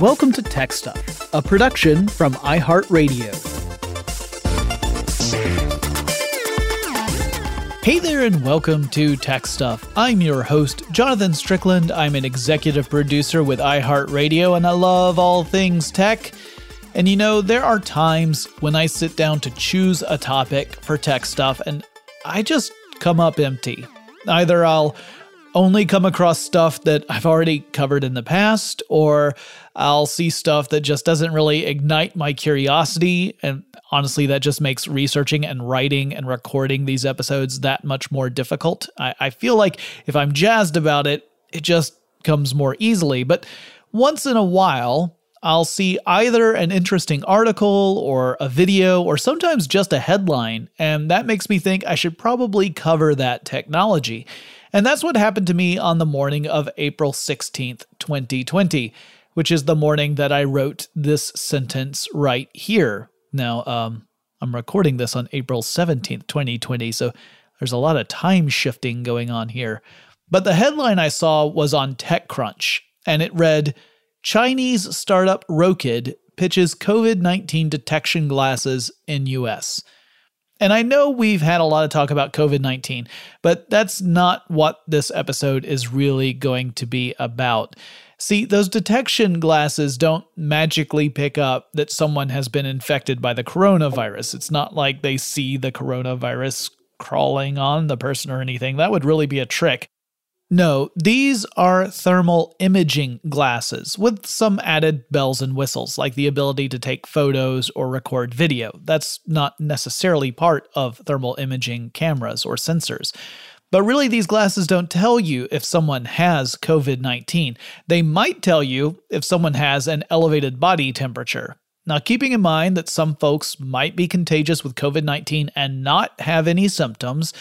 Welcome to Tech Stuff, a production from iHeartRadio. Hey there, and welcome to Tech Stuff. I'm your host, Jonathan Strickland. I'm an executive producer with iHeartRadio, and I love all things tech. And you know, there are times when I sit down to choose a topic for tech stuff, and I just come up empty. Either I'll only come across stuff that I've already covered in the past, or I'll see stuff that just doesn't really ignite my curiosity. And honestly, that just makes researching and writing and recording these episodes that much more difficult. I, I feel like if I'm jazzed about it, it just comes more easily. But once in a while, I'll see either an interesting article or a video or sometimes just a headline, and that makes me think I should probably cover that technology. And that's what happened to me on the morning of April 16th, 2020, which is the morning that I wrote this sentence right here. Now, um, I'm recording this on April 17th, 2020, so there's a lot of time shifting going on here. But the headline I saw was on TechCrunch, and it read Chinese startup Rokid pitches COVID 19 detection glasses in US. And I know we've had a lot of talk about COVID 19, but that's not what this episode is really going to be about. See, those detection glasses don't magically pick up that someone has been infected by the coronavirus. It's not like they see the coronavirus crawling on the person or anything. That would really be a trick. No, these are thermal imaging glasses with some added bells and whistles, like the ability to take photos or record video. That's not necessarily part of thermal imaging cameras or sensors. But really, these glasses don't tell you if someone has COVID 19. They might tell you if someone has an elevated body temperature. Now, keeping in mind that some folks might be contagious with COVID 19 and not have any symptoms,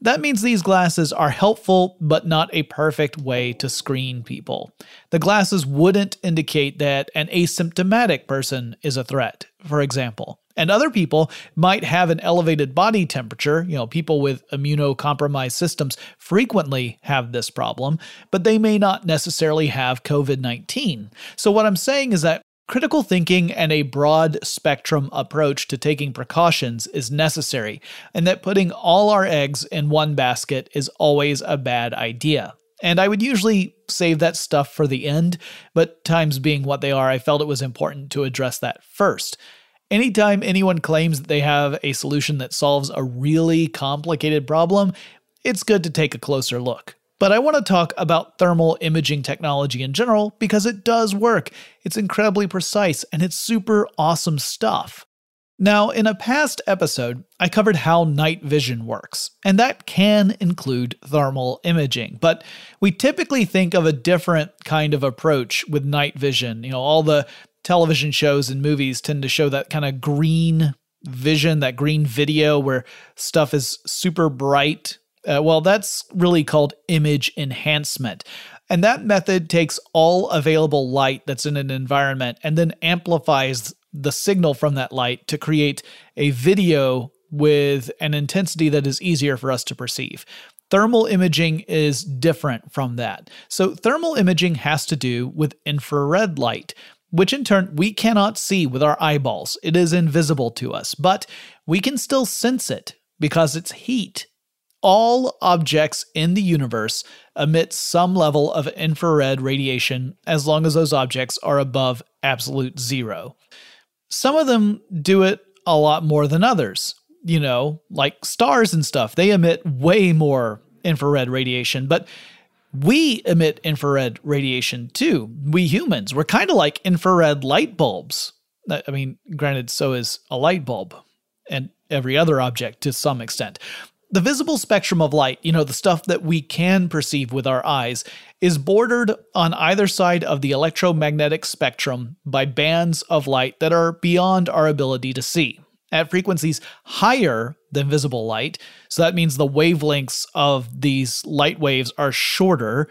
that means these glasses are helpful, but not a perfect way to screen people. The glasses wouldn't indicate that an asymptomatic person is a threat, for example. And other people might have an elevated body temperature. You know, people with immunocompromised systems frequently have this problem, but they may not necessarily have COVID 19. So, what I'm saying is that Critical thinking and a broad spectrum approach to taking precautions is necessary, and that putting all our eggs in one basket is always a bad idea. And I would usually save that stuff for the end, but times being what they are, I felt it was important to address that first. Anytime anyone claims that they have a solution that solves a really complicated problem, it's good to take a closer look. But I want to talk about thermal imaging technology in general because it does work. It's incredibly precise and it's super awesome stuff. Now, in a past episode, I covered how night vision works, and that can include thermal imaging. But we typically think of a different kind of approach with night vision. You know, all the television shows and movies tend to show that kind of green vision, that green video where stuff is super bright. Uh, well, that's really called image enhancement. And that method takes all available light that's in an environment and then amplifies the signal from that light to create a video with an intensity that is easier for us to perceive. Thermal imaging is different from that. So, thermal imaging has to do with infrared light, which in turn we cannot see with our eyeballs. It is invisible to us, but we can still sense it because it's heat. All objects in the universe emit some level of infrared radiation as long as those objects are above absolute zero. Some of them do it a lot more than others. You know, like stars and stuff, they emit way more infrared radiation, but we emit infrared radiation too. We humans, we're kind of like infrared light bulbs. I mean, granted, so is a light bulb and every other object to some extent. The visible spectrum of light, you know, the stuff that we can perceive with our eyes, is bordered on either side of the electromagnetic spectrum by bands of light that are beyond our ability to see. At frequencies higher than visible light, so that means the wavelengths of these light waves are shorter,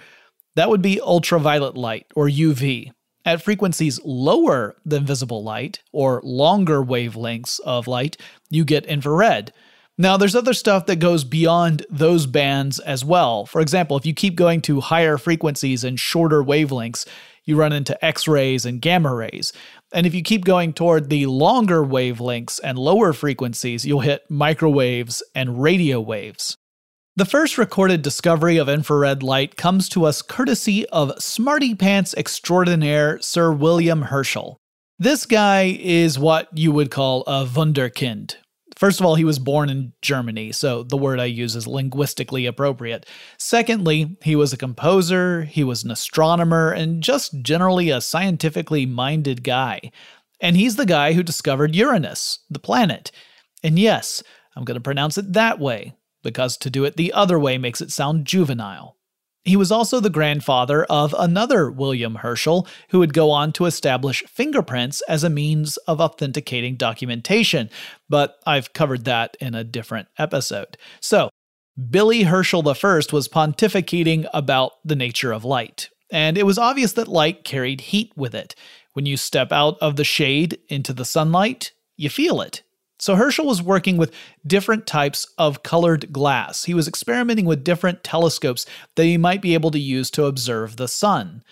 that would be ultraviolet light or UV. At frequencies lower than visible light or longer wavelengths of light, you get infrared. Now, there's other stuff that goes beyond those bands as well. For example, if you keep going to higher frequencies and shorter wavelengths, you run into X rays and gamma rays. And if you keep going toward the longer wavelengths and lower frequencies, you'll hit microwaves and radio waves. The first recorded discovery of infrared light comes to us courtesy of Smarty Pants extraordinaire Sir William Herschel. This guy is what you would call a Wunderkind, First of all, he was born in Germany, so the word I use is linguistically appropriate. Secondly, he was a composer, he was an astronomer, and just generally a scientifically minded guy. And he's the guy who discovered Uranus, the planet. And yes, I'm going to pronounce it that way, because to do it the other way makes it sound juvenile. He was also the grandfather of another William Herschel, who would go on to establish fingerprints as a means of authenticating documentation, but I've covered that in a different episode. So, Billy Herschel I was pontificating about the nature of light, and it was obvious that light carried heat with it. When you step out of the shade into the sunlight, you feel it. So Herschel was working with different types of colored glass. He was experimenting with different telescopes that he might be able to use to observe the sun.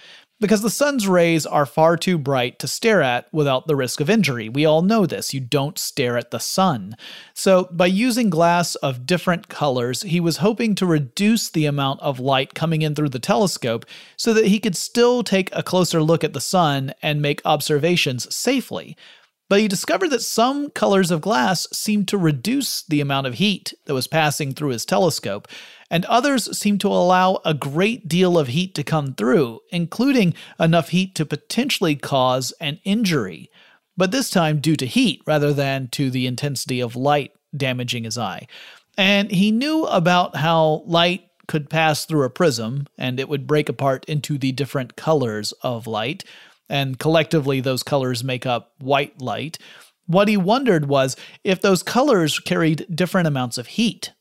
Because the sun's rays are far too bright to stare at without the risk of injury. We all know this. You don't stare at the sun. So, by using glass of different colors, he was hoping to reduce the amount of light coming in through the telescope so that he could still take a closer look at the sun and make observations safely but he discovered that some colors of glass seemed to reduce the amount of heat that was passing through his telescope, and others seemed to allow a great deal of heat to come through, including enough heat to potentially cause an injury, but this time due to heat rather than to the intensity of light damaging his eye. And he knew about how light could pass through a prism and it would break apart into the different colors of light and collectively those colors make up white light. What he wondered was if those colors carried different amounts of heat.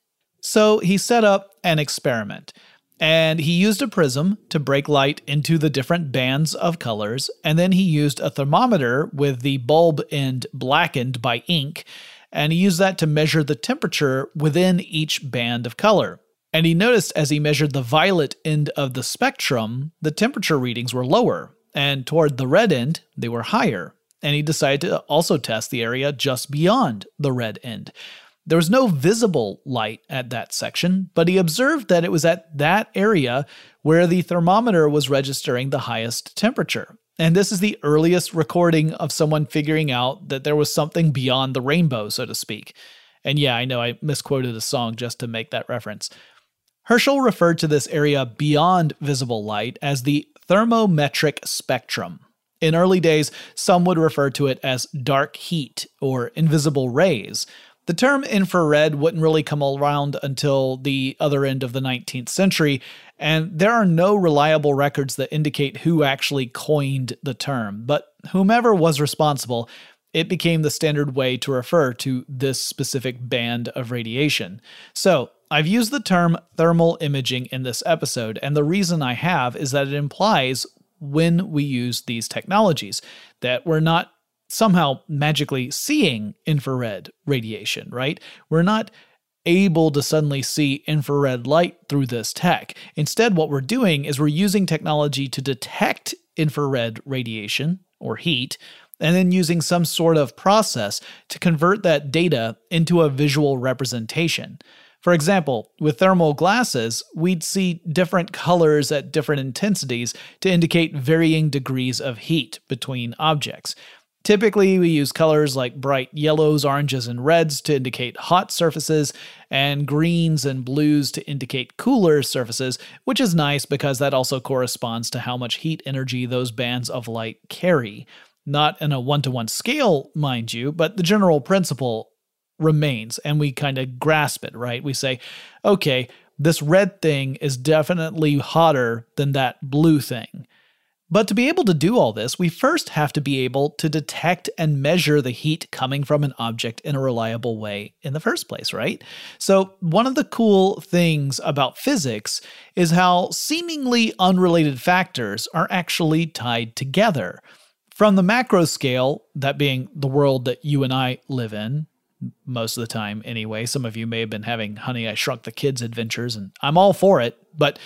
So he set up an experiment. And he used a prism to break light into the different bands of colors, and then he used a thermometer with the bulb end blackened by ink, and he used that to measure the temperature within each band of color. And he noticed as he measured the violet end of the spectrum, the temperature readings were lower, and toward the red end, they were higher. And he decided to also test the area just beyond the red end. There was no visible light at that section, but he observed that it was at that area where the thermometer was registering the highest temperature. And this is the earliest recording of someone figuring out that there was something beyond the rainbow, so to speak. And yeah, I know I misquoted a song just to make that reference. Herschel referred to this area beyond visible light as the thermometric spectrum. In early days, some would refer to it as dark heat or invisible rays. The term infrared wouldn't really come around until the other end of the 19th century, and there are no reliable records that indicate who actually coined the term. But whomever was responsible, it became the standard way to refer to this specific band of radiation. So, I've used the term thermal imaging in this episode, and the reason I have is that it implies when we use these technologies that we're not somehow magically seeing infrared radiation, right? We're not able to suddenly see infrared light through this tech. Instead, what we're doing is we're using technology to detect infrared radiation or heat and then using some sort of process to convert that data into a visual representation. For example, with thermal glasses, we'd see different colors at different intensities to indicate varying degrees of heat between objects. Typically, we use colors like bright yellows, oranges, and reds to indicate hot surfaces, and greens and blues to indicate cooler surfaces, which is nice because that also corresponds to how much heat energy those bands of light carry. Not in a one to one scale, mind you, but the general principle remains and we kind of grasp it, right? We say, okay, this red thing is definitely hotter than that blue thing. But to be able to do all this, we first have to be able to detect and measure the heat coming from an object in a reliable way in the first place, right? So, one of the cool things about physics is how seemingly unrelated factors are actually tied together. From the macro scale, that being the world that you and I live in, most of the time anyway. Some of you may have been having Honey, I Shrunk the Kids adventures, and I'm all for it. But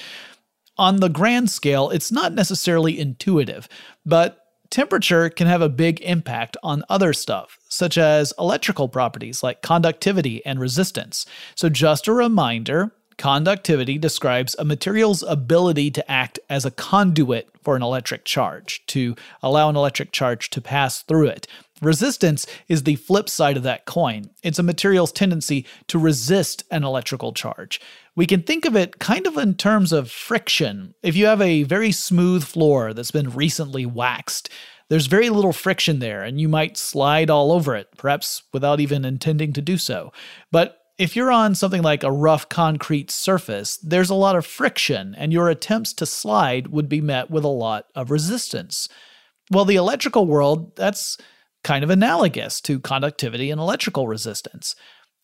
on the grand scale, it's not necessarily intuitive, but temperature can have a big impact on other stuff, such as electrical properties like conductivity and resistance. So, just a reminder Conductivity describes a material's ability to act as a conduit for an electric charge, to allow an electric charge to pass through it. Resistance is the flip side of that coin. It's a material's tendency to resist an electrical charge. We can think of it kind of in terms of friction. If you have a very smooth floor that's been recently waxed, there's very little friction there, and you might slide all over it, perhaps without even intending to do so. But if you're on something like a rough concrete surface, there's a lot of friction, and your attempts to slide would be met with a lot of resistance. Well, the electrical world, that's kind of analogous to conductivity and electrical resistance.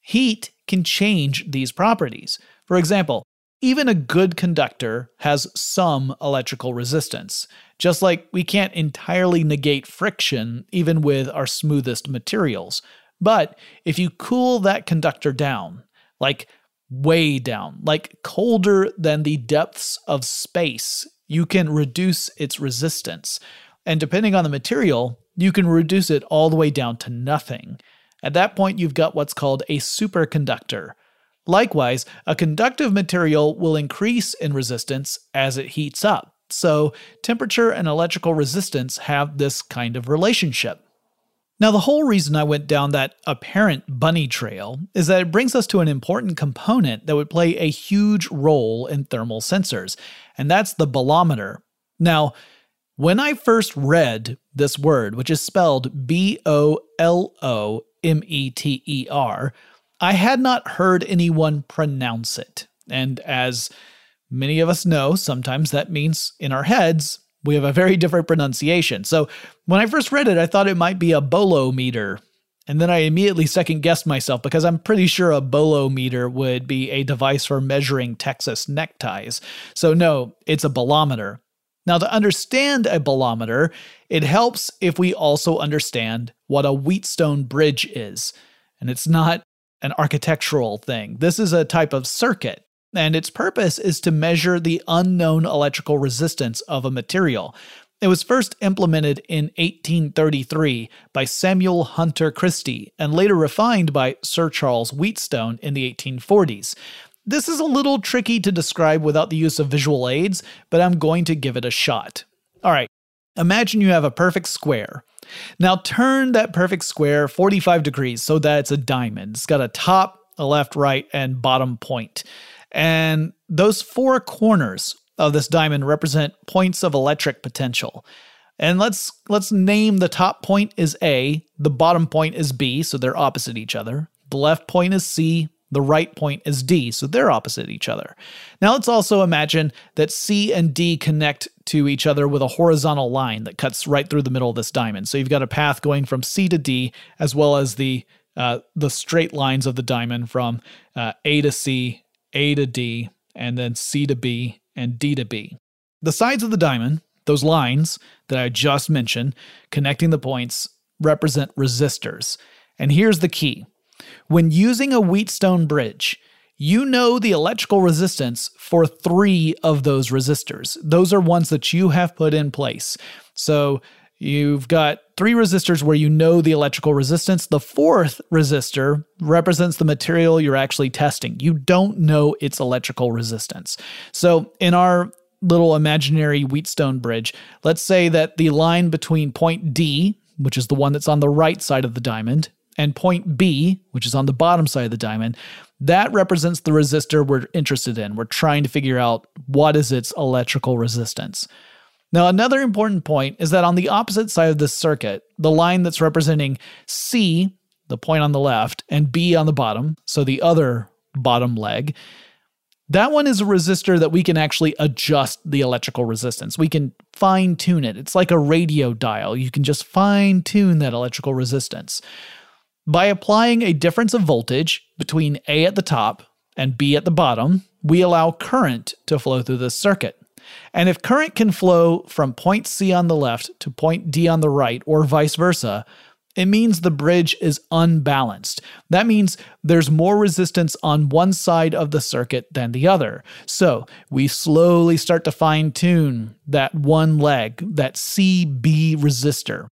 Heat can change these properties. For example, even a good conductor has some electrical resistance, just like we can't entirely negate friction even with our smoothest materials. But if you cool that conductor down, like way down, like colder than the depths of space, you can reduce its resistance. And depending on the material, you can reduce it all the way down to nothing. At that point, you've got what's called a superconductor. Likewise, a conductive material will increase in resistance as it heats up. So, temperature and electrical resistance have this kind of relationship. Now, the whole reason I went down that apparent bunny trail is that it brings us to an important component that would play a huge role in thermal sensors, and that's the bolometer. Now, when I first read this word, which is spelled B O L O M E T E R, I had not heard anyone pronounce it. And as many of us know, sometimes that means in our heads, we have a very different pronunciation. So when I first read it, I thought it might be a bolometer. And then I immediately second guessed myself because I'm pretty sure a bolometer would be a device for measuring Texas neckties. So, no, it's a bolometer. Now, to understand a bolometer, it helps if we also understand what a Wheatstone bridge is. And it's not an architectural thing, this is a type of circuit and its purpose is to measure the unknown electrical resistance of a material. It was first implemented in 1833 by Samuel Hunter Christie and later refined by Sir Charles Wheatstone in the 1840s. This is a little tricky to describe without the use of visual aids, but I'm going to give it a shot. All right, imagine you have a perfect square. Now turn that perfect square 45 degrees so that it's a diamond. It's got a top, a left, right, and bottom point. And those four corners of this diamond represent points of electric potential. And let's let's name the top point is A, the bottom point is B, so they're opposite each other. The left point is C, the right point is D, so they're opposite each other. Now let's also imagine that C and D connect to each other with a horizontal line that cuts right through the middle of this diamond. So you've got a path going from C to D, as well as the uh, the straight lines of the diamond from uh, A to C, A to D, and then C to B, and D to B. The sides of the diamond, those lines that I just mentioned, connecting the points, represent resistors. And here's the key when using a Wheatstone bridge, you know the electrical resistance for three of those resistors. Those are ones that you have put in place. So you've got three resistors where you know the electrical resistance. The fourth resistor represents the material you're actually testing. You don't know its electrical resistance. So in our little imaginary Wheatstone bridge, let's say that the line between point D, which is the one that's on the right side of the diamond, and point B, which is on the bottom side of the diamond, that represents the resistor we're interested in. We're trying to figure out what is its electrical resistance. Now, another important point is that on the opposite side of this circuit, the line that's representing C, the point on the left, and B on the bottom, so the other bottom leg, that one is a resistor that we can actually adjust the electrical resistance. We can fine tune it. It's like a radio dial. You can just fine tune that electrical resistance. By applying a difference of voltage between A at the top and B at the bottom, we allow current to flow through this circuit. And if current can flow from point C on the left to point D on the right, or vice versa, it means the bridge is unbalanced. That means there's more resistance on one side of the circuit than the other. So we slowly start to fine tune that one leg, that CB resistor.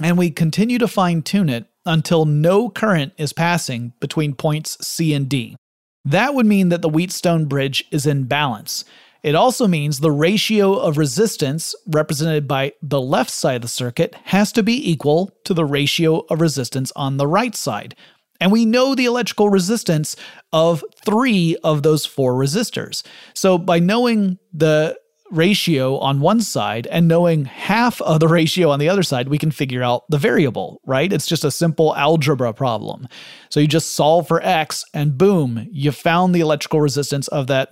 And we continue to fine tune it until no current is passing between points C and D. That would mean that the Wheatstone bridge is in balance. It also means the ratio of resistance represented by the left side of the circuit has to be equal to the ratio of resistance on the right side. And we know the electrical resistance of three of those four resistors. So by knowing the ratio on one side and knowing half of the ratio on the other side, we can figure out the variable, right? It's just a simple algebra problem. So you just solve for x and boom, you found the electrical resistance of that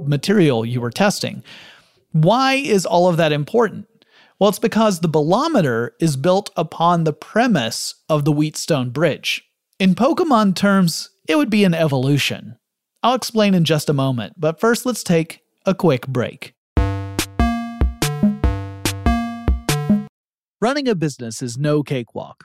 material you were testing. Why is all of that important? Well, it's because the bolometer is built upon the premise of the Wheatstone Bridge. In Pokemon terms, it would be an evolution. I'll explain in just a moment, but first let's take a quick break. Running a business is no cakewalk.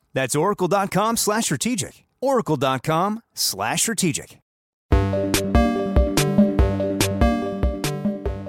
That's oracle.com slash strategic. Oracle.com slash strategic.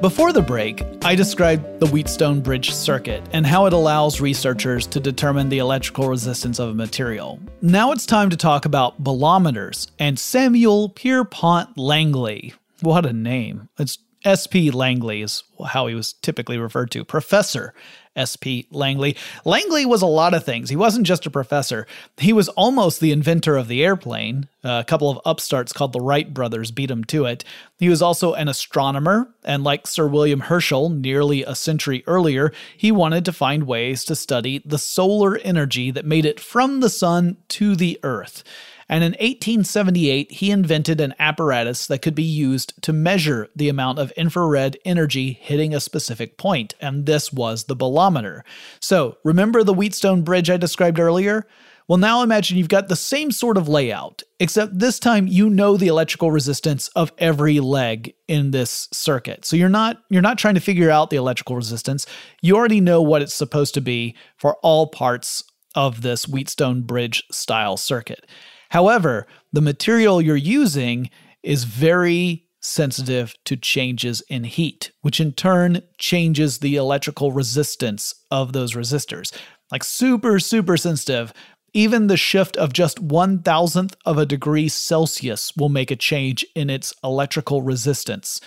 Before the break, I described the Wheatstone Bridge circuit and how it allows researchers to determine the electrical resistance of a material. Now it's time to talk about bolometers and Samuel Pierpont Langley. What a name. It's S.P. Langley is how he was typically referred to. Professor S.P. Langley. Langley was a lot of things. He wasn't just a professor, he was almost the inventor of the airplane. Uh, a couple of upstarts called the Wright brothers beat him to it. He was also an astronomer, and like Sir William Herschel nearly a century earlier, he wanted to find ways to study the solar energy that made it from the sun to the earth and in 1878 he invented an apparatus that could be used to measure the amount of infrared energy hitting a specific point, and this was the bolometer. So, remember the Wheatstone Bridge I described earlier? Well, now imagine you've got the same sort of layout, except this time you know the electrical resistance of every leg in this circuit. So you're not you're not trying to figure out the electrical resistance. You already know what it's supposed to be for all parts of this Wheatstone bridge style circuit. However, the material you're using is very sensitive to changes in heat, which in turn changes the electrical resistance of those resistors. Like super, super sensitive. Even the shift of just one thousandth of a degree Celsius will make a change in its electrical resistance.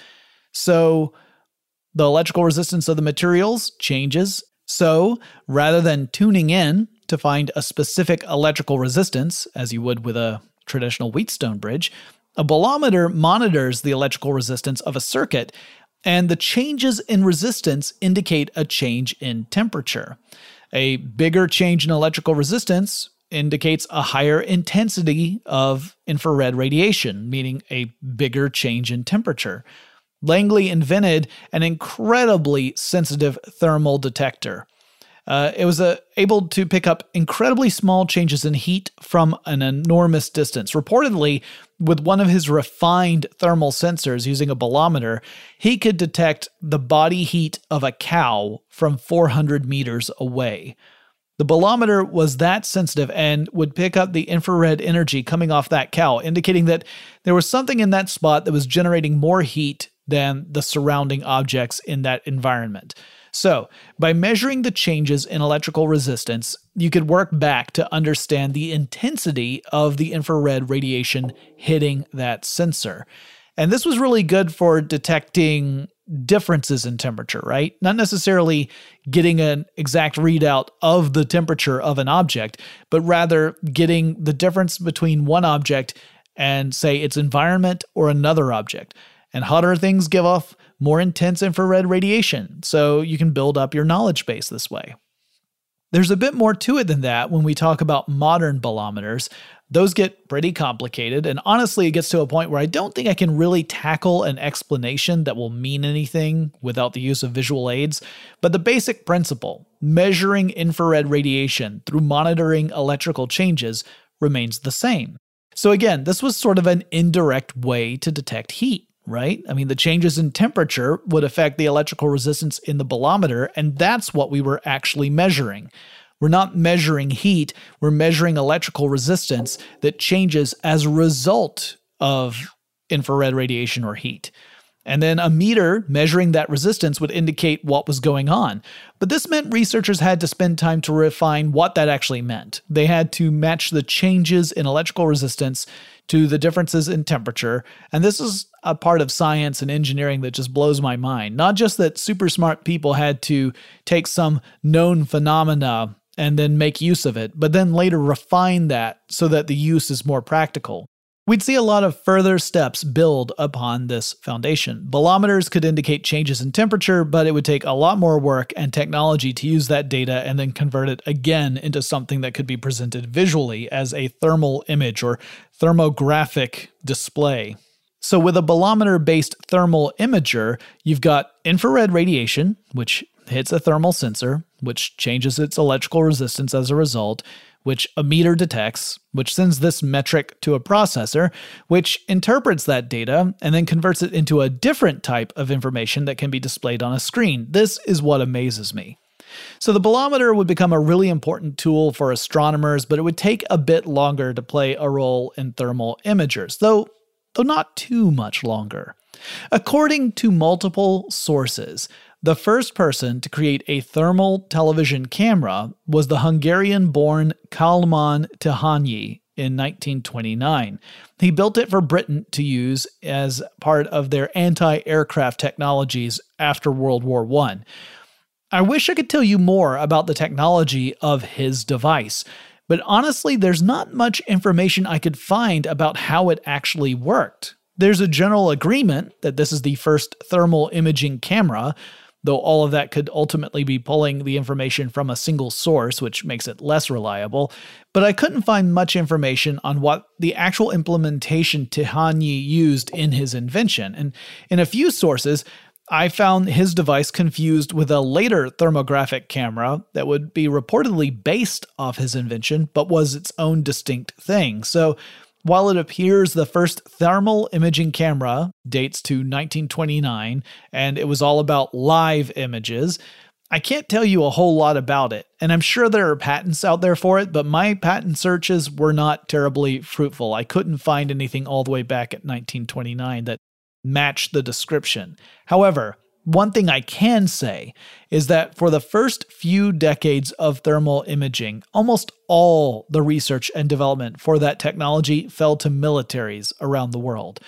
So, the electrical resistance of the materials changes. So, rather than tuning in to find a specific electrical resistance, as you would with a traditional Wheatstone bridge, a bolometer monitors the electrical resistance of a circuit, and the changes in resistance indicate a change in temperature. A bigger change in electrical resistance indicates a higher intensity of infrared radiation, meaning a bigger change in temperature. Langley invented an incredibly sensitive thermal detector. Uh, it was uh, able to pick up incredibly small changes in heat from an enormous distance. Reportedly, with one of his refined thermal sensors using a bolometer, he could detect the body heat of a cow from 400 meters away. The bolometer was that sensitive and would pick up the infrared energy coming off that cow, indicating that there was something in that spot that was generating more heat than the surrounding objects in that environment. So, by measuring the changes in electrical resistance, you could work back to understand the intensity of the infrared radiation hitting that sensor. And this was really good for detecting differences in temperature, right? Not necessarily getting an exact readout of the temperature of an object, but rather getting the difference between one object and, say, its environment or another object. And hotter things give off more intense infrared radiation, so you can build up your knowledge base this way. There's a bit more to it than that when we talk about modern bolometers. Those get pretty complicated, and honestly, it gets to a point where I don't think I can really tackle an explanation that will mean anything without the use of visual aids. But the basic principle, measuring infrared radiation through monitoring electrical changes, remains the same. So, again, this was sort of an indirect way to detect heat right? I mean, the changes in temperature would affect the electrical resistance in the bolometer, and that's what we were actually measuring. We're not measuring heat, we're measuring electrical resistance that changes as a result of infrared radiation or heat. And then a meter measuring that resistance would indicate what was going on. But this meant researchers had to spend time to refine what that actually meant. They had to match the changes in electrical resistance to the differences in temperature. And this is a part of science and engineering that just blows my mind. Not just that super smart people had to take some known phenomena and then make use of it, but then later refine that so that the use is more practical. We'd see a lot of further steps build upon this foundation. Bolometers could indicate changes in temperature, but it would take a lot more work and technology to use that data and then convert it again into something that could be presented visually as a thermal image or thermographic display. So, with a bolometer based thermal imager, you've got infrared radiation, which hits a thermal sensor, which changes its electrical resistance as a result which a meter detects, which sends this metric to a processor, which interprets that data and then converts it into a different type of information that can be displayed on a screen. This is what amazes me. So, the bolometer would become a really important tool for astronomers, but it would take a bit longer to play a role in thermal imagers, though, though not too much longer. According to multiple sources, the first person to create a thermal television camera was the Hungarian born Kálmán Tihanyi in 1929. He built it for Britain to use as part of their anti aircraft technologies after World War I. I wish I could tell you more about the technology of his device, but honestly, there's not much information I could find about how it actually worked. There's a general agreement that this is the first thermal imaging camera, though all of that could ultimately be pulling the information from a single source, which makes it less reliable. But I couldn't find much information on what the actual implementation Tihanyi used in his invention. And in a few sources, I found his device confused with a later thermographic camera that would be reportedly based off his invention, but was its own distinct thing. So while it appears the first thermal imaging camera dates to 1929 and it was all about live images, I can't tell you a whole lot about it. And I'm sure there are patents out there for it, but my patent searches were not terribly fruitful. I couldn't find anything all the way back at 1929 that matched the description. However, one thing I can say is that for the first few decades of thermal imaging, almost all the research and development for that technology fell to militaries around the world.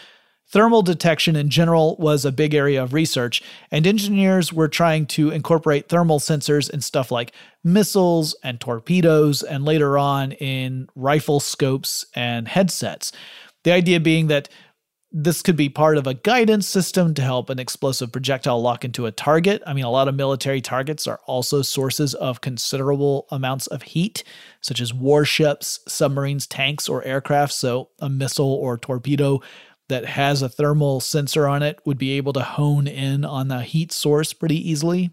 Thermal detection in general was a big area of research, and engineers were trying to incorporate thermal sensors in stuff like missiles and torpedoes, and later on in rifle scopes and headsets. The idea being that this could be part of a guidance system to help an explosive projectile lock into a target. I mean, a lot of military targets are also sources of considerable amounts of heat, such as warships, submarines, tanks, or aircraft. So, a missile or torpedo that has a thermal sensor on it would be able to hone in on the heat source pretty easily.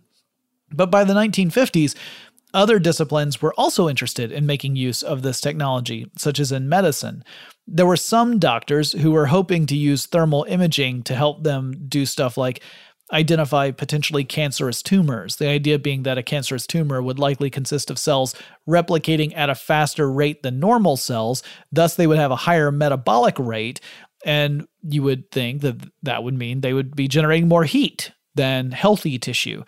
But by the 1950s, other disciplines were also interested in making use of this technology, such as in medicine. There were some doctors who were hoping to use thermal imaging to help them do stuff like identify potentially cancerous tumors. The idea being that a cancerous tumor would likely consist of cells replicating at a faster rate than normal cells, thus, they would have a higher metabolic rate. And you would think that that would mean they would be generating more heat than healthy tissue.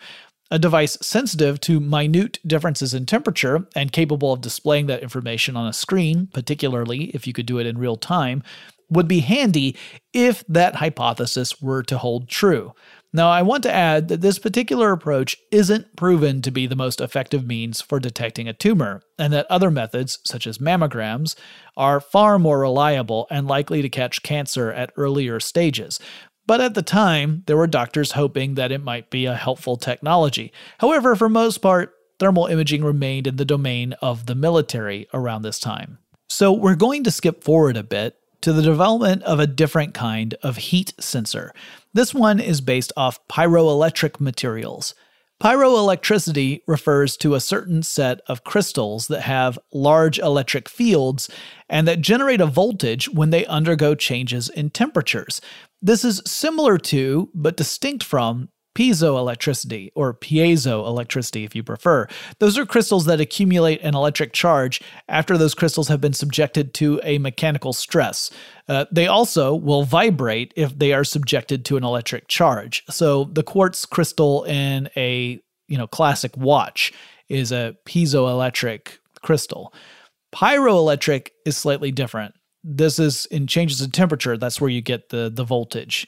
A device sensitive to minute differences in temperature and capable of displaying that information on a screen, particularly if you could do it in real time, would be handy if that hypothesis were to hold true. Now, I want to add that this particular approach isn't proven to be the most effective means for detecting a tumor, and that other methods, such as mammograms, are far more reliable and likely to catch cancer at earlier stages. But at the time, there were doctors hoping that it might be a helpful technology. However, for most part, thermal imaging remained in the domain of the military around this time. So we're going to skip forward a bit to the development of a different kind of heat sensor. This one is based off pyroelectric materials. Pyroelectricity refers to a certain set of crystals that have large electric fields and that generate a voltage when they undergo changes in temperatures. This is similar to, but distinct from, piezoelectricity, or piezoelectricity if you prefer. Those are crystals that accumulate an electric charge after those crystals have been subjected to a mechanical stress. Uh, they also will vibrate if they are subjected to an electric charge. So the quartz crystal in a you know classic watch is a piezoelectric crystal. Pyroelectric is slightly different. This is in changes in temperature. That's where you get the the voltage.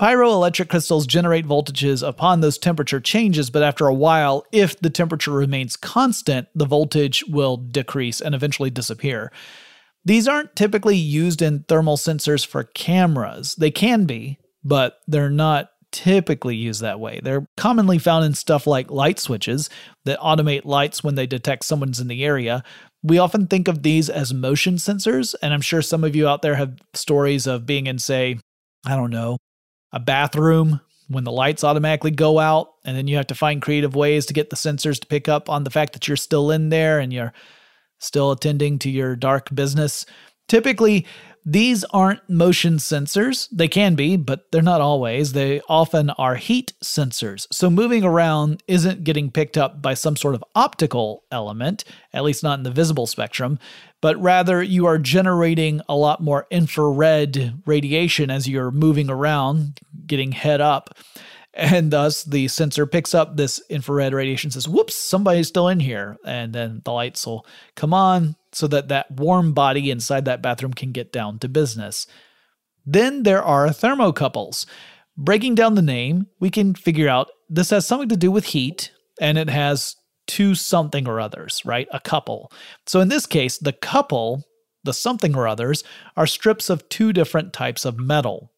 Pyroelectric crystals generate voltages upon those temperature changes, but after a while, if the temperature remains constant, the voltage will decrease and eventually disappear. These aren't typically used in thermal sensors for cameras. They can be, but they're not typically used that way. They're commonly found in stuff like light switches that automate lights when they detect someone's in the area. We often think of these as motion sensors, and I'm sure some of you out there have stories of being in, say, I don't know, a bathroom when the lights automatically go out, and then you have to find creative ways to get the sensors to pick up on the fact that you're still in there and you're still attending to your dark business. Typically, these aren't motion sensors. They can be, but they're not always. They often are heat sensors. So moving around isn't getting picked up by some sort of optical element, at least not in the visible spectrum, but rather you are generating a lot more infrared radiation as you're moving around, getting head up. And thus, the sensor picks up this infrared radiation, says, whoops, somebody's still in here. And then the lights will come on so that that warm body inside that bathroom can get down to business. Then there are thermocouples. Breaking down the name, we can figure out this has something to do with heat and it has two something or others, right? A couple. So in this case, the couple, the something or others, are strips of two different types of metal.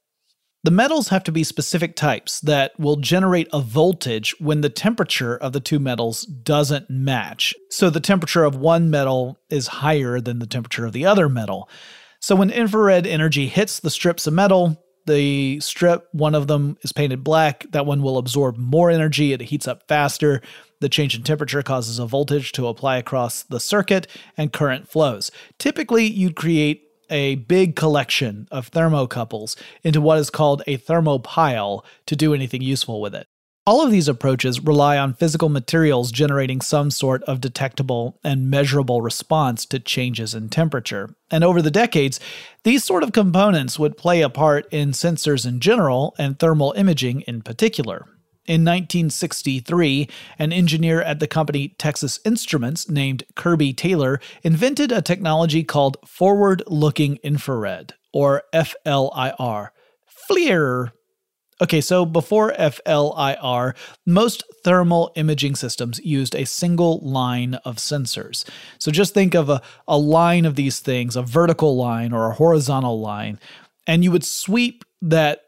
The metals have to be specific types that will generate a voltage when the temperature of the two metals doesn't match. So the temperature of one metal is higher than the temperature of the other metal. So when infrared energy hits the strips of metal, the strip, one of them is painted black. That one will absorb more energy. It heats up faster. The change in temperature causes a voltage to apply across the circuit and current flows. Typically, you'd create a big collection of thermocouples into what is called a thermopile to do anything useful with it. All of these approaches rely on physical materials generating some sort of detectable and measurable response to changes in temperature. And over the decades, these sort of components would play a part in sensors in general and thermal imaging in particular. In 1963, an engineer at the company Texas Instruments named Kirby Taylor invented a technology called forward looking infrared, or FLIR. FLIR. Okay, so before FLIR, most thermal imaging systems used a single line of sensors. So just think of a, a line of these things, a vertical line or a horizontal line, and you would sweep that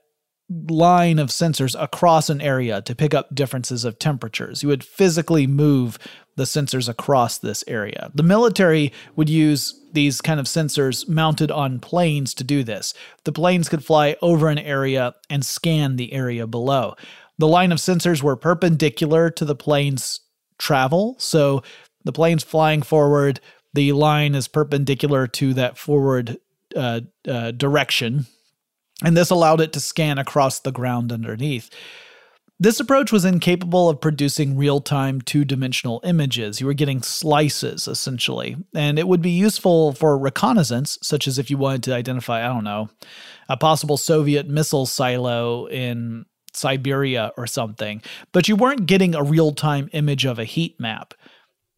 line of sensors across an area to pick up differences of temperatures. You would physically move the sensors across this area. The military would use these kind of sensors mounted on planes to do this. The planes could fly over an area and scan the area below. The line of sensors were perpendicular to the plane's travel, so the plane's flying forward, the line is perpendicular to that forward uh, uh, direction and this allowed it to scan across the ground underneath. This approach was incapable of producing real time two dimensional images. You were getting slices, essentially. And it would be useful for reconnaissance, such as if you wanted to identify, I don't know, a possible Soviet missile silo in Siberia or something. But you weren't getting a real time image of a heat map.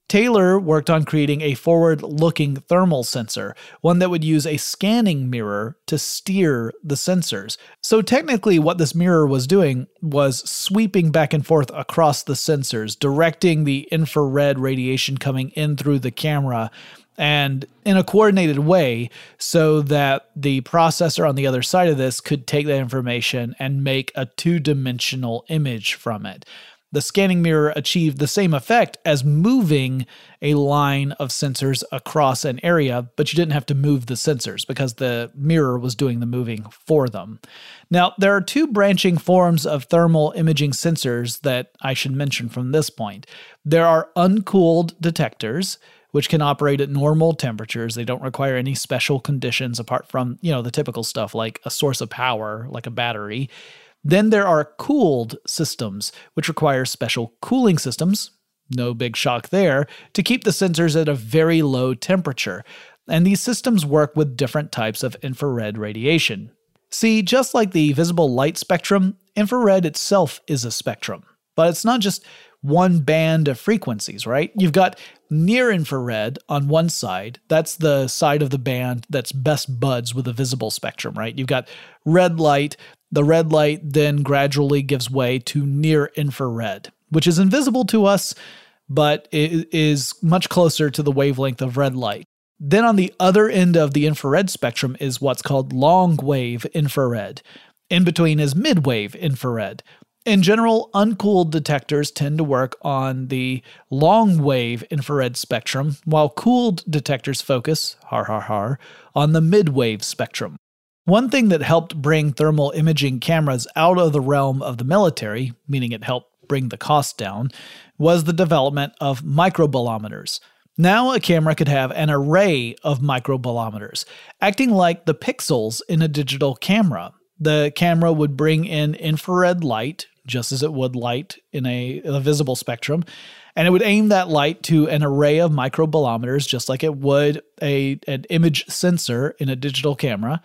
Taylor worked on creating a forward looking thermal sensor, one that would use a scanning mirror to steer the sensors. So, technically, what this mirror was doing was sweeping back and forth across the sensors, directing the infrared radiation coming in through the camera and in a coordinated way so that the processor on the other side of this could take that information and make a two dimensional image from it. The scanning mirror achieved the same effect as moving a line of sensors across an area, but you didn't have to move the sensors because the mirror was doing the moving for them. Now, there are two branching forms of thermal imaging sensors that I should mention from this point. There are uncooled detectors, which can operate at normal temperatures. They don't require any special conditions apart from, you know, the typical stuff like a source of power, like a battery. Then there are cooled systems, which require special cooling systems, no big shock there, to keep the sensors at a very low temperature. And these systems work with different types of infrared radiation. See, just like the visible light spectrum, infrared itself is a spectrum. But it's not just one band of frequencies, right? You've got near infrared on one side. That's the side of the band that's best buds with the visible spectrum, right? You've got red light. The red light then gradually gives way to near infrared, which is invisible to us, but it is much closer to the wavelength of red light. Then on the other end of the infrared spectrum is what's called long wave infrared. In between is mid wave infrared, in general, uncooled detectors tend to work on the long wave infrared spectrum, while cooled detectors focus, har har har, on the mid wave spectrum. One thing that helped bring thermal imaging cameras out of the realm of the military, meaning it helped bring the cost down, was the development of microbolometers. Now, a camera could have an array of microbolometers, acting like the pixels in a digital camera. The camera would bring in infrared light, just as it would light in a, a visible spectrum. And it would aim that light to an array of microbolometers, just like it would a, an image sensor in a digital camera.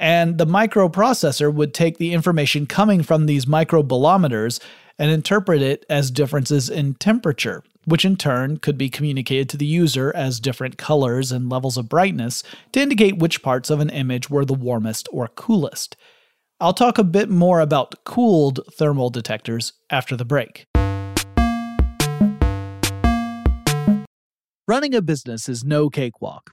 And the microprocessor would take the information coming from these microbolometers and interpret it as differences in temperature, which in turn could be communicated to the user as different colors and levels of brightness to indicate which parts of an image were the warmest or coolest. I'll talk a bit more about cooled thermal detectors after the break. Running a business is no cakewalk.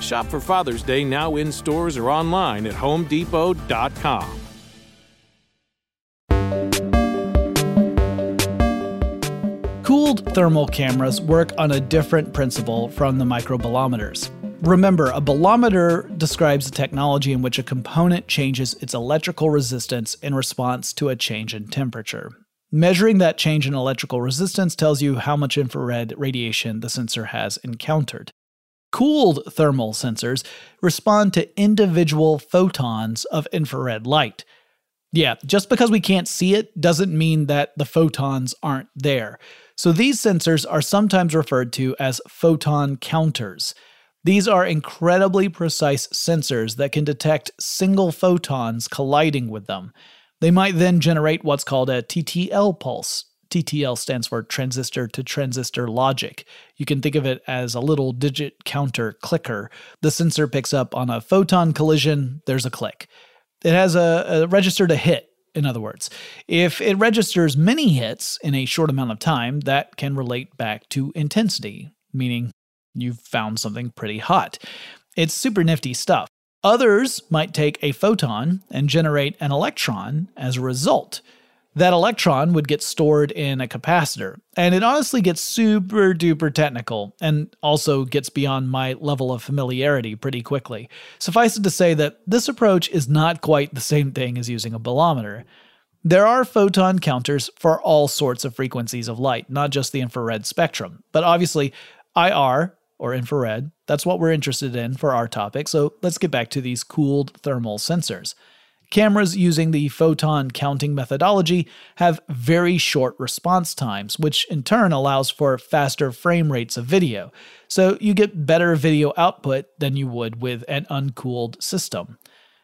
Shop for Father's Day now in stores or online at homedepot.com. Cooled thermal cameras work on a different principle from the microbolometers. Remember, a bolometer describes a technology in which a component changes its electrical resistance in response to a change in temperature. Measuring that change in electrical resistance tells you how much infrared radiation the sensor has encountered. Cooled thermal sensors respond to individual photons of infrared light. Yeah, just because we can't see it doesn't mean that the photons aren't there. So these sensors are sometimes referred to as photon counters. These are incredibly precise sensors that can detect single photons colliding with them. They might then generate what's called a TTL pulse, TTL stands for transistor to transistor logic. You can think of it as a little digit counter clicker. The sensor picks up on a photon collision, there's a click. It has a, a register to hit, in other words. If it registers many hits in a short amount of time, that can relate back to intensity, meaning you've found something pretty hot. It's super nifty stuff. Others might take a photon and generate an electron as a result that electron would get stored in a capacitor. And it honestly gets super duper technical and also gets beyond my level of familiarity pretty quickly. Suffice it to say that this approach is not quite the same thing as using a bolometer. There are photon counters for all sorts of frequencies of light, not just the infrared spectrum. But obviously, IR, or infrared, that's what we're interested in for our topic, so let's get back to these cooled thermal sensors. Cameras using the photon counting methodology have very short response times, which in turn allows for faster frame rates of video, so you get better video output than you would with an uncooled system.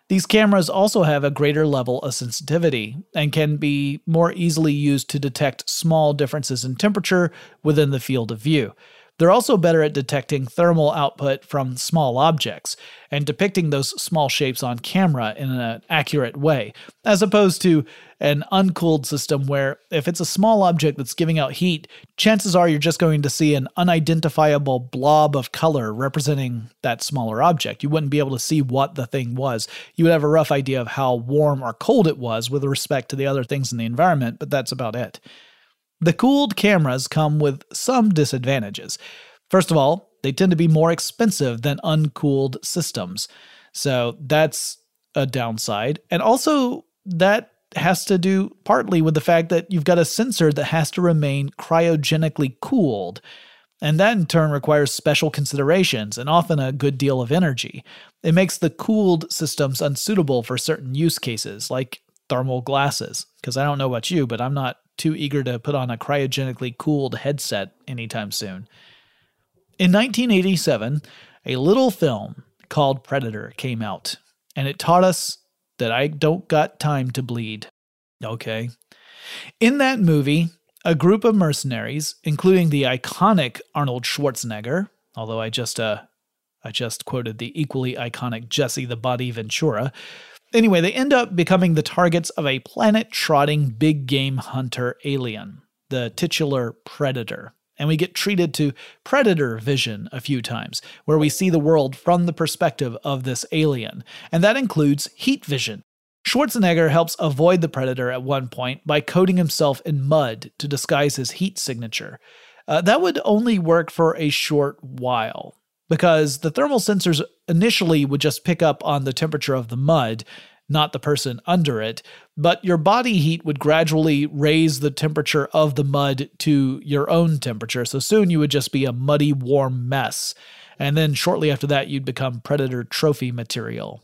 These cameras also have a greater level of sensitivity and can be more easily used to detect small differences in temperature within the field of view. They're also better at detecting thermal output from small objects and depicting those small shapes on camera in an accurate way, as opposed to an uncooled system where if it's a small object that's giving out heat, chances are you're just going to see an unidentifiable blob of color representing that smaller object. You wouldn't be able to see what the thing was. You would have a rough idea of how warm or cold it was with respect to the other things in the environment, but that's about it. The cooled cameras come with some disadvantages. First of all, they tend to be more expensive than uncooled systems. So that's a downside. And also, that has to do partly with the fact that you've got a sensor that has to remain cryogenically cooled. And that in turn requires special considerations and often a good deal of energy. It makes the cooled systems unsuitable for certain use cases, like thermal glasses. Because I don't know about you, but I'm not too eager to put on a cryogenically cooled headset anytime soon. In 1987, a little film called Predator came out, and it taught us that I don't got time to bleed. Okay. In that movie, a group of mercenaries, including the iconic Arnold Schwarzenegger, although I just uh I just quoted the equally iconic Jesse the Body Ventura, Anyway, they end up becoming the targets of a planet trotting big game hunter alien, the titular Predator. And we get treated to Predator vision a few times, where we see the world from the perspective of this alien. And that includes heat vision. Schwarzenegger helps avoid the Predator at one point by coating himself in mud to disguise his heat signature. Uh, that would only work for a short while because the thermal sensors initially would just pick up on the temperature of the mud, not the person under it. But your body heat would gradually raise the temperature of the mud to your own temperature. So soon you would just be a muddy, warm mess. And then shortly after that, you'd become predator trophy material.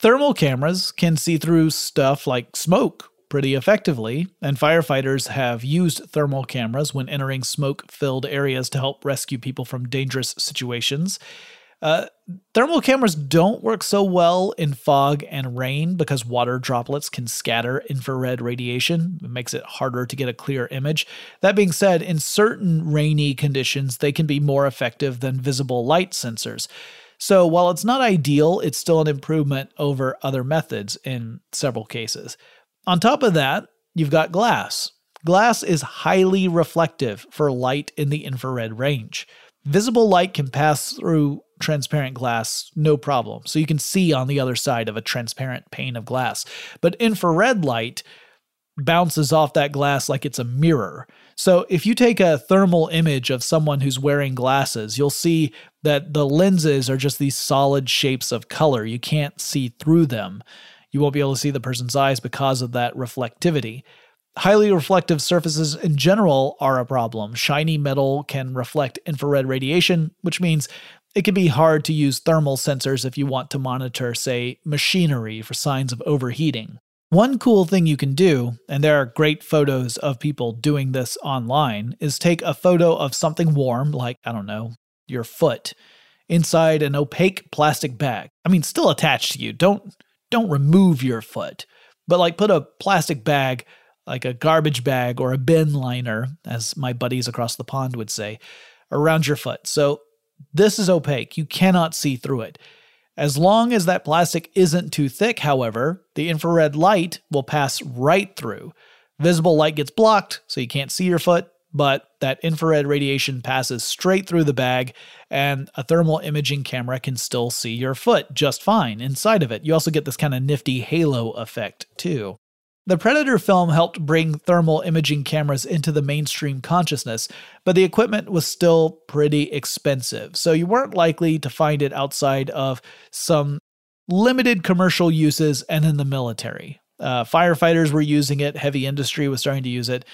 Thermal cameras can see through stuff like smoke pretty effectively, and firefighters have used thermal cameras when entering smoke filled areas to help rescue people from dangerous situations. Uh, thermal cameras don't work so well in fog and rain because water droplets can scatter infrared radiation. It makes it harder to get a clear image. That being said, in certain rainy conditions, they can be more effective than visible light sensors. So while it's not ideal, it's still an improvement over other methods in several cases. On top of that, you've got glass. Glass is highly reflective for light in the infrared range. Visible light can pass through transparent glass no problem, so you can see on the other side of a transparent pane of glass. But infrared light bounces off that glass like it's a mirror. So if you take a thermal image of someone who's wearing glasses, you'll see that the lenses are just these solid shapes of color. You can't see through them you won't be able to see the person's eyes because of that reflectivity. Highly reflective surfaces in general are a problem. Shiny metal can reflect infrared radiation, which means it can be hard to use thermal sensors if you want to monitor, say, machinery for signs of overheating. One cool thing you can do, and there are great photos of people doing this online, is take a photo of something warm, like, I don't know, your foot, inside an opaque plastic bag. I mean, still attached to you. Don't don't remove your foot, but like put a plastic bag, like a garbage bag or a bin liner, as my buddies across the pond would say, around your foot. So this is opaque. You cannot see through it. As long as that plastic isn't too thick, however, the infrared light will pass right through. Visible light gets blocked, so you can't see your foot, but that infrared radiation passes straight through the bag, and a thermal imaging camera can still see your foot just fine inside of it. You also get this kind of nifty halo effect, too. The Predator film helped bring thermal imaging cameras into the mainstream consciousness, but the equipment was still pretty expensive, so you weren't likely to find it outside of some limited commercial uses and in the military. Uh, firefighters were using it, heavy industry was starting to use it,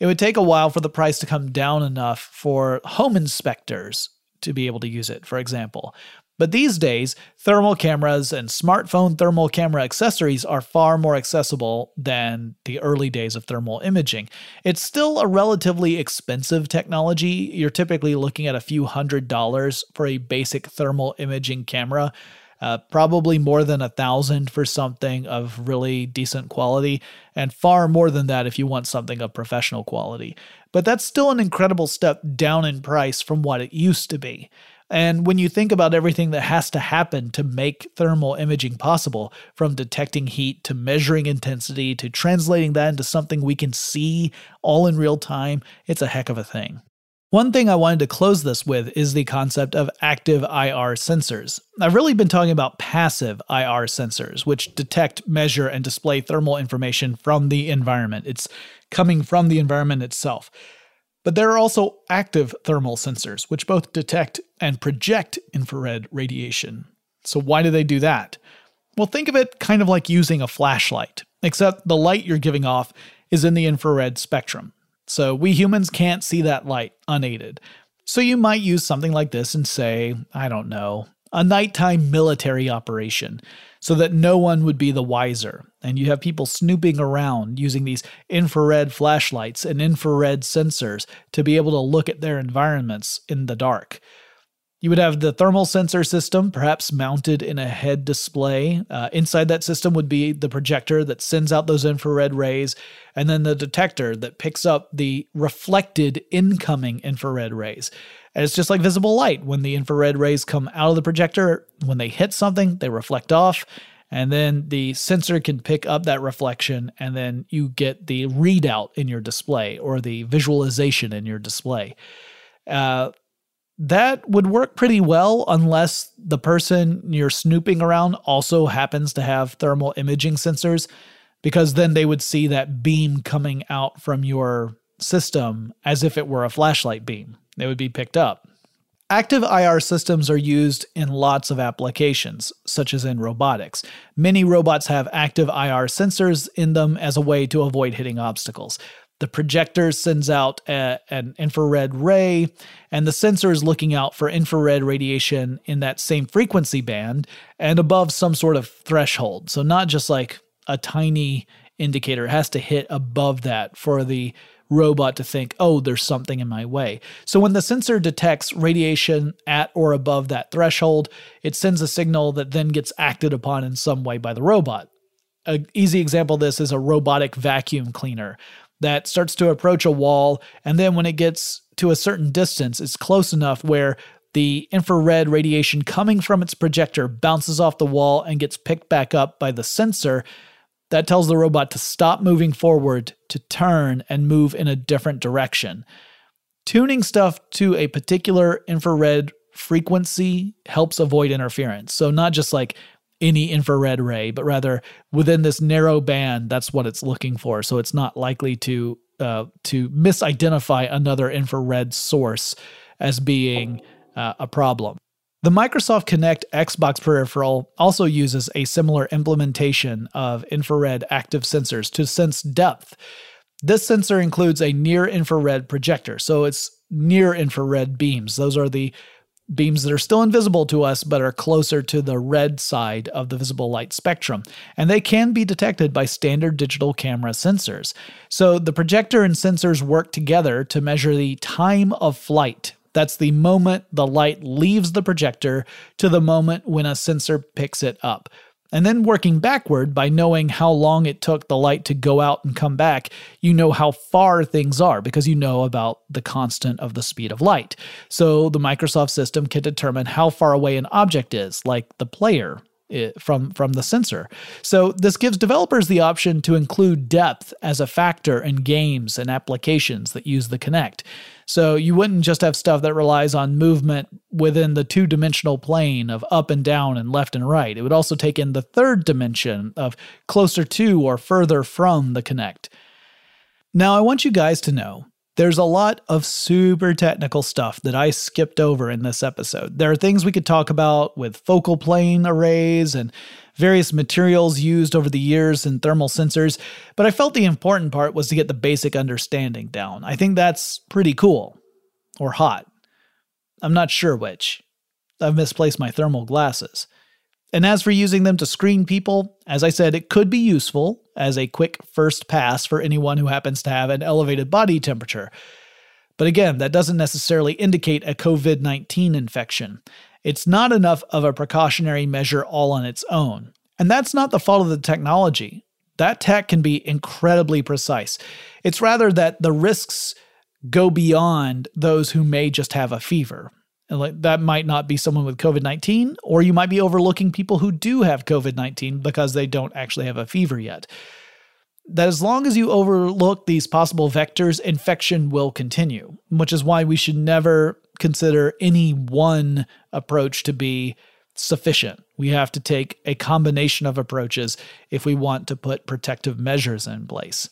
it would take a while for the price to come down enough for home inspectors to be able to use it, for example. But these days, thermal cameras and smartphone thermal camera accessories are far more accessible than the early days of thermal imaging. It's still a relatively expensive technology. You're typically looking at a few hundred dollars for a basic thermal imaging camera, uh, probably more than a thousand for something of really decent quality, and far more than that if you want something of professional quality. But that's still an incredible step down in price from what it used to be. And when you think about everything that has to happen to make thermal imaging possible, from detecting heat to measuring intensity to translating that into something we can see all in real time, it's a heck of a thing. One thing I wanted to close this with is the concept of active IR sensors. I've really been talking about passive IR sensors, which detect, measure, and display thermal information from the environment. It's coming from the environment itself. But there are also active thermal sensors, which both detect and project infrared radiation. So, why do they do that? Well, think of it kind of like using a flashlight, except the light you're giving off is in the infrared spectrum. So we humans can't see that light unaided. So you might use something like this and say, I don't know, a nighttime military operation so that no one would be the wiser. And you have people snooping around using these infrared flashlights and infrared sensors to be able to look at their environments in the dark. You would have the thermal sensor system, perhaps mounted in a head display. Uh, inside that system would be the projector that sends out those infrared rays, and then the detector that picks up the reflected incoming infrared rays. And it's just like visible light. When the infrared rays come out of the projector, when they hit something, they reflect off. And then the sensor can pick up that reflection, and then you get the readout in your display or the visualization in your display. Uh, that would work pretty well unless the person you're snooping around also happens to have thermal imaging sensors, because then they would see that beam coming out from your system as if it were a flashlight beam. They would be picked up. Active IR systems are used in lots of applications, such as in robotics. Many robots have active IR sensors in them as a way to avoid hitting obstacles. The projector sends out a, an infrared ray, and the sensor is looking out for infrared radiation in that same frequency band and above some sort of threshold. So, not just like a tiny indicator, it has to hit above that for the robot to think, oh, there's something in my way. So when the sensor detects radiation at or above that threshold, it sends a signal that then gets acted upon in some way by the robot. An easy example of this is a robotic vacuum cleaner that starts to approach a wall, and then when it gets to a certain distance, it's close enough where the infrared radiation coming from its projector bounces off the wall and gets picked back up by the sensor that tells the robot to stop moving forward, to turn and move in a different direction. Tuning stuff to a particular infrared frequency helps avoid interference. So, not just like any infrared ray, but rather within this narrow band, that's what it's looking for. So, it's not likely to uh, to misidentify another infrared source as being uh, a problem. The Microsoft Kinect Xbox peripheral also uses a similar implementation of infrared active sensors to sense depth. This sensor includes a near infrared projector, so it's near infrared beams. Those are the beams that are still invisible to us but are closer to the red side of the visible light spectrum, and they can be detected by standard digital camera sensors. So the projector and sensors work together to measure the time of flight that's the moment the light leaves the projector to the moment when a sensor picks it up. And then working backward by knowing how long it took the light to go out and come back, you know how far things are because you know about the constant of the speed of light. So the Microsoft system can determine how far away an object is, like the player eh, from from the sensor. So this gives developers the option to include depth as a factor in games and applications that use the Kinect. So you wouldn't just have stuff that relies on movement within the two-dimensional plane of up and down and left and right. It would also take in the third dimension of closer to or further from the Kinect. Now I want you guys to know there's a lot of super technical stuff that I skipped over in this episode. There are things we could talk about with focal plane arrays and various materials used over the years in thermal sensors, but I felt the important part was to get the basic understanding down. I think that's pretty cool. Or hot. I'm not sure which. I've misplaced my thermal glasses. And as for using them to screen people, as I said, it could be useful as a quick first pass for anyone who happens to have an elevated body temperature. But again, that doesn't necessarily indicate a COVID 19 infection. It's not enough of a precautionary measure all on its own. And that's not the fault of the technology. That tech can be incredibly precise. It's rather that the risks go beyond those who may just have a fever. And like that might not be someone with COVID 19, or you might be overlooking people who do have COVID 19 because they don't actually have a fever yet. That as long as you overlook these possible vectors, infection will continue, which is why we should never consider any one approach to be sufficient. We have to take a combination of approaches if we want to put protective measures in place.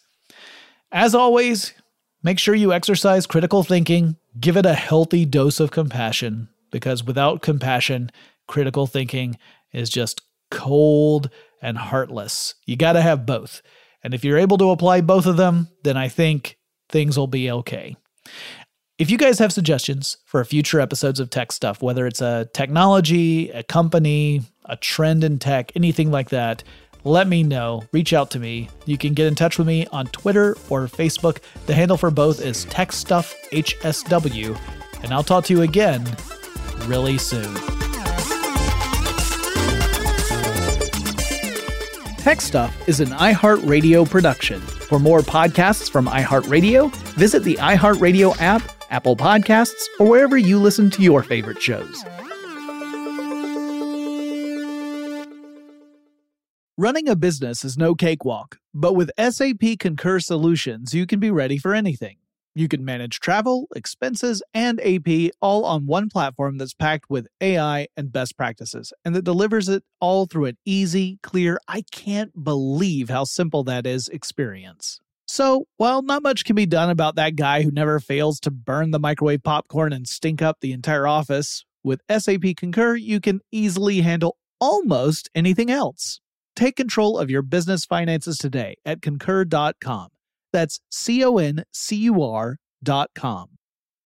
As always, make sure you exercise critical thinking give it a healthy dose of compassion because without compassion, critical thinking is just cold and heartless. You got to have both. And if you're able to apply both of them, then I think things will be okay. If you guys have suggestions for future episodes of tech stuff, whether it's a technology, a company, a trend in tech, anything like that, let me know. Reach out to me. You can get in touch with me on Twitter or Facebook. The handle for both is TechStuffHSW, and I'll talk to you again really soon. Tech Stuff is an iHeartRadio production. For more podcasts from iHeartRadio, visit the iHeartRadio app, Apple Podcasts, or wherever you listen to your favorite shows. Running a business is no cakewalk, but with SAP Concur Solutions, you can be ready for anything. You can manage travel, expenses, and AP all on one platform that's packed with AI and best practices, and that delivers it all through an easy, clear, I can't believe how simple that is experience. So, while not much can be done about that guy who never fails to burn the microwave popcorn and stink up the entire office, with SAP Concur, you can easily handle almost anything else. Take control of your business finances today at concur.com. That's C O N C U R.com.